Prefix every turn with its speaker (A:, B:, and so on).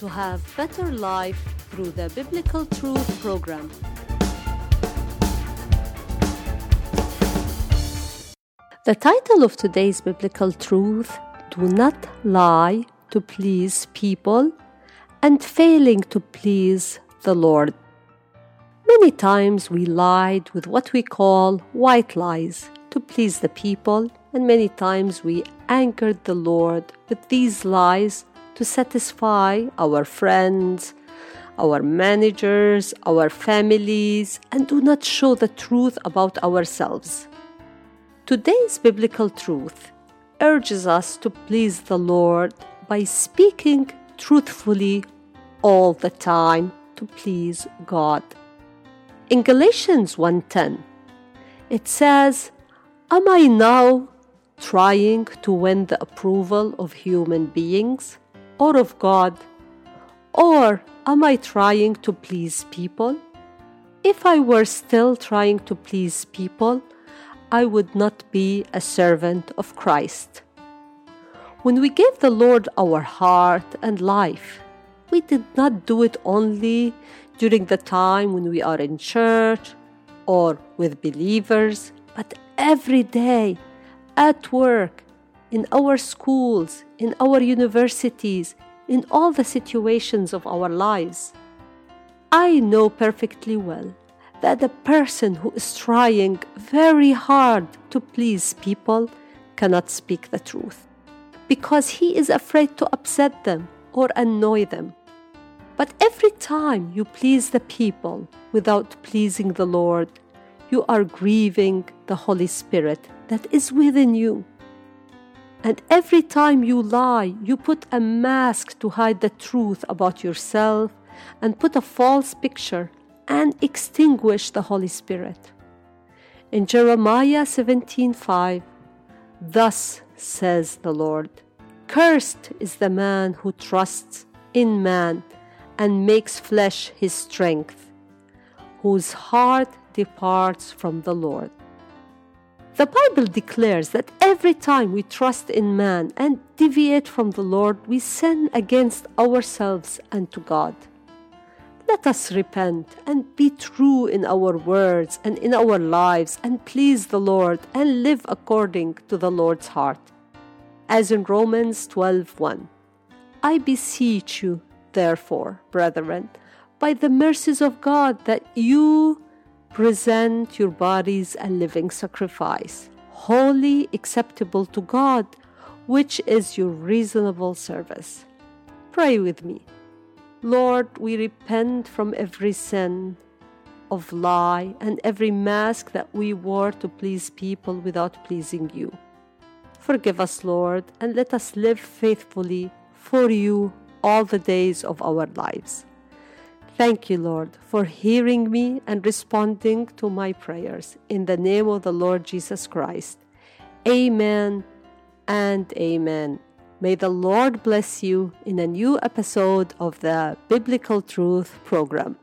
A: to have better life through the Biblical Truth program. The title of today's biblical truth Do not lie to please people and failing to please the Lord. Many times we lied with what we call white lies to please the people, and many times we angered the Lord with these lies to satisfy our friends, our managers, our families, and do not show the truth about ourselves. Today's biblical truth urges us to please the Lord by speaking truthfully all the time to please God. In Galatians 1:10, it says, "Am I now trying to win the approval of human beings or of God? Or am I trying to please people? If I were still trying to please people, I would not be a servant of Christ. When we gave the Lord our heart and life, we did not do it only during the time when we are in church or with believers, but every day, at work, in our schools, in our universities, in all the situations of our lives. I know perfectly well that the person who is trying very hard to please people cannot speak the truth because he is afraid to upset them or annoy them. But every time you please the people without pleasing the Lord, you are grieving the Holy Spirit that is within you. And every time you lie, you put a mask to hide the truth about yourself and put a false picture and extinguish the Holy Spirit. In Jeremiah 17:5, thus says the Lord, Cursed is the man who trusts in man and makes flesh his strength, whose heart departs from the Lord. The Bible declares that every time we trust in man and deviate from the Lord, we sin against ourselves and to God. Let us repent and be true in our words and in our lives and please the Lord and live according to the Lord's heart. As in Romans 12:1, I beseech you, therefore, brethren, by the mercies of God, that you present your bodies a living sacrifice, holy acceptable to God, which is your reasonable service. Pray with me. Lord, we repent from every sin of lie and every mask that we wore to please people without pleasing you. Forgive us, Lord, and let us live faithfully for you all the days of our lives. Thank you, Lord, for hearing me and responding to my prayers. In the name of the Lord Jesus Christ. Amen and amen. May the Lord bless you in a new episode of the Biblical Truth program.